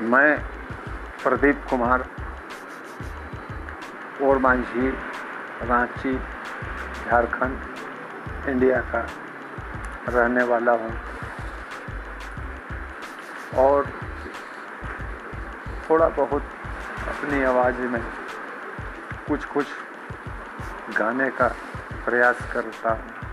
मैं प्रदीप कुमार और मांझी, रांची, झारखंड, इंडिया का रहने वाला हूँ। और थोड़ा बहुत अपनी आवाज़ में कुछ कुछ गाने का प्रयास करता हूँ।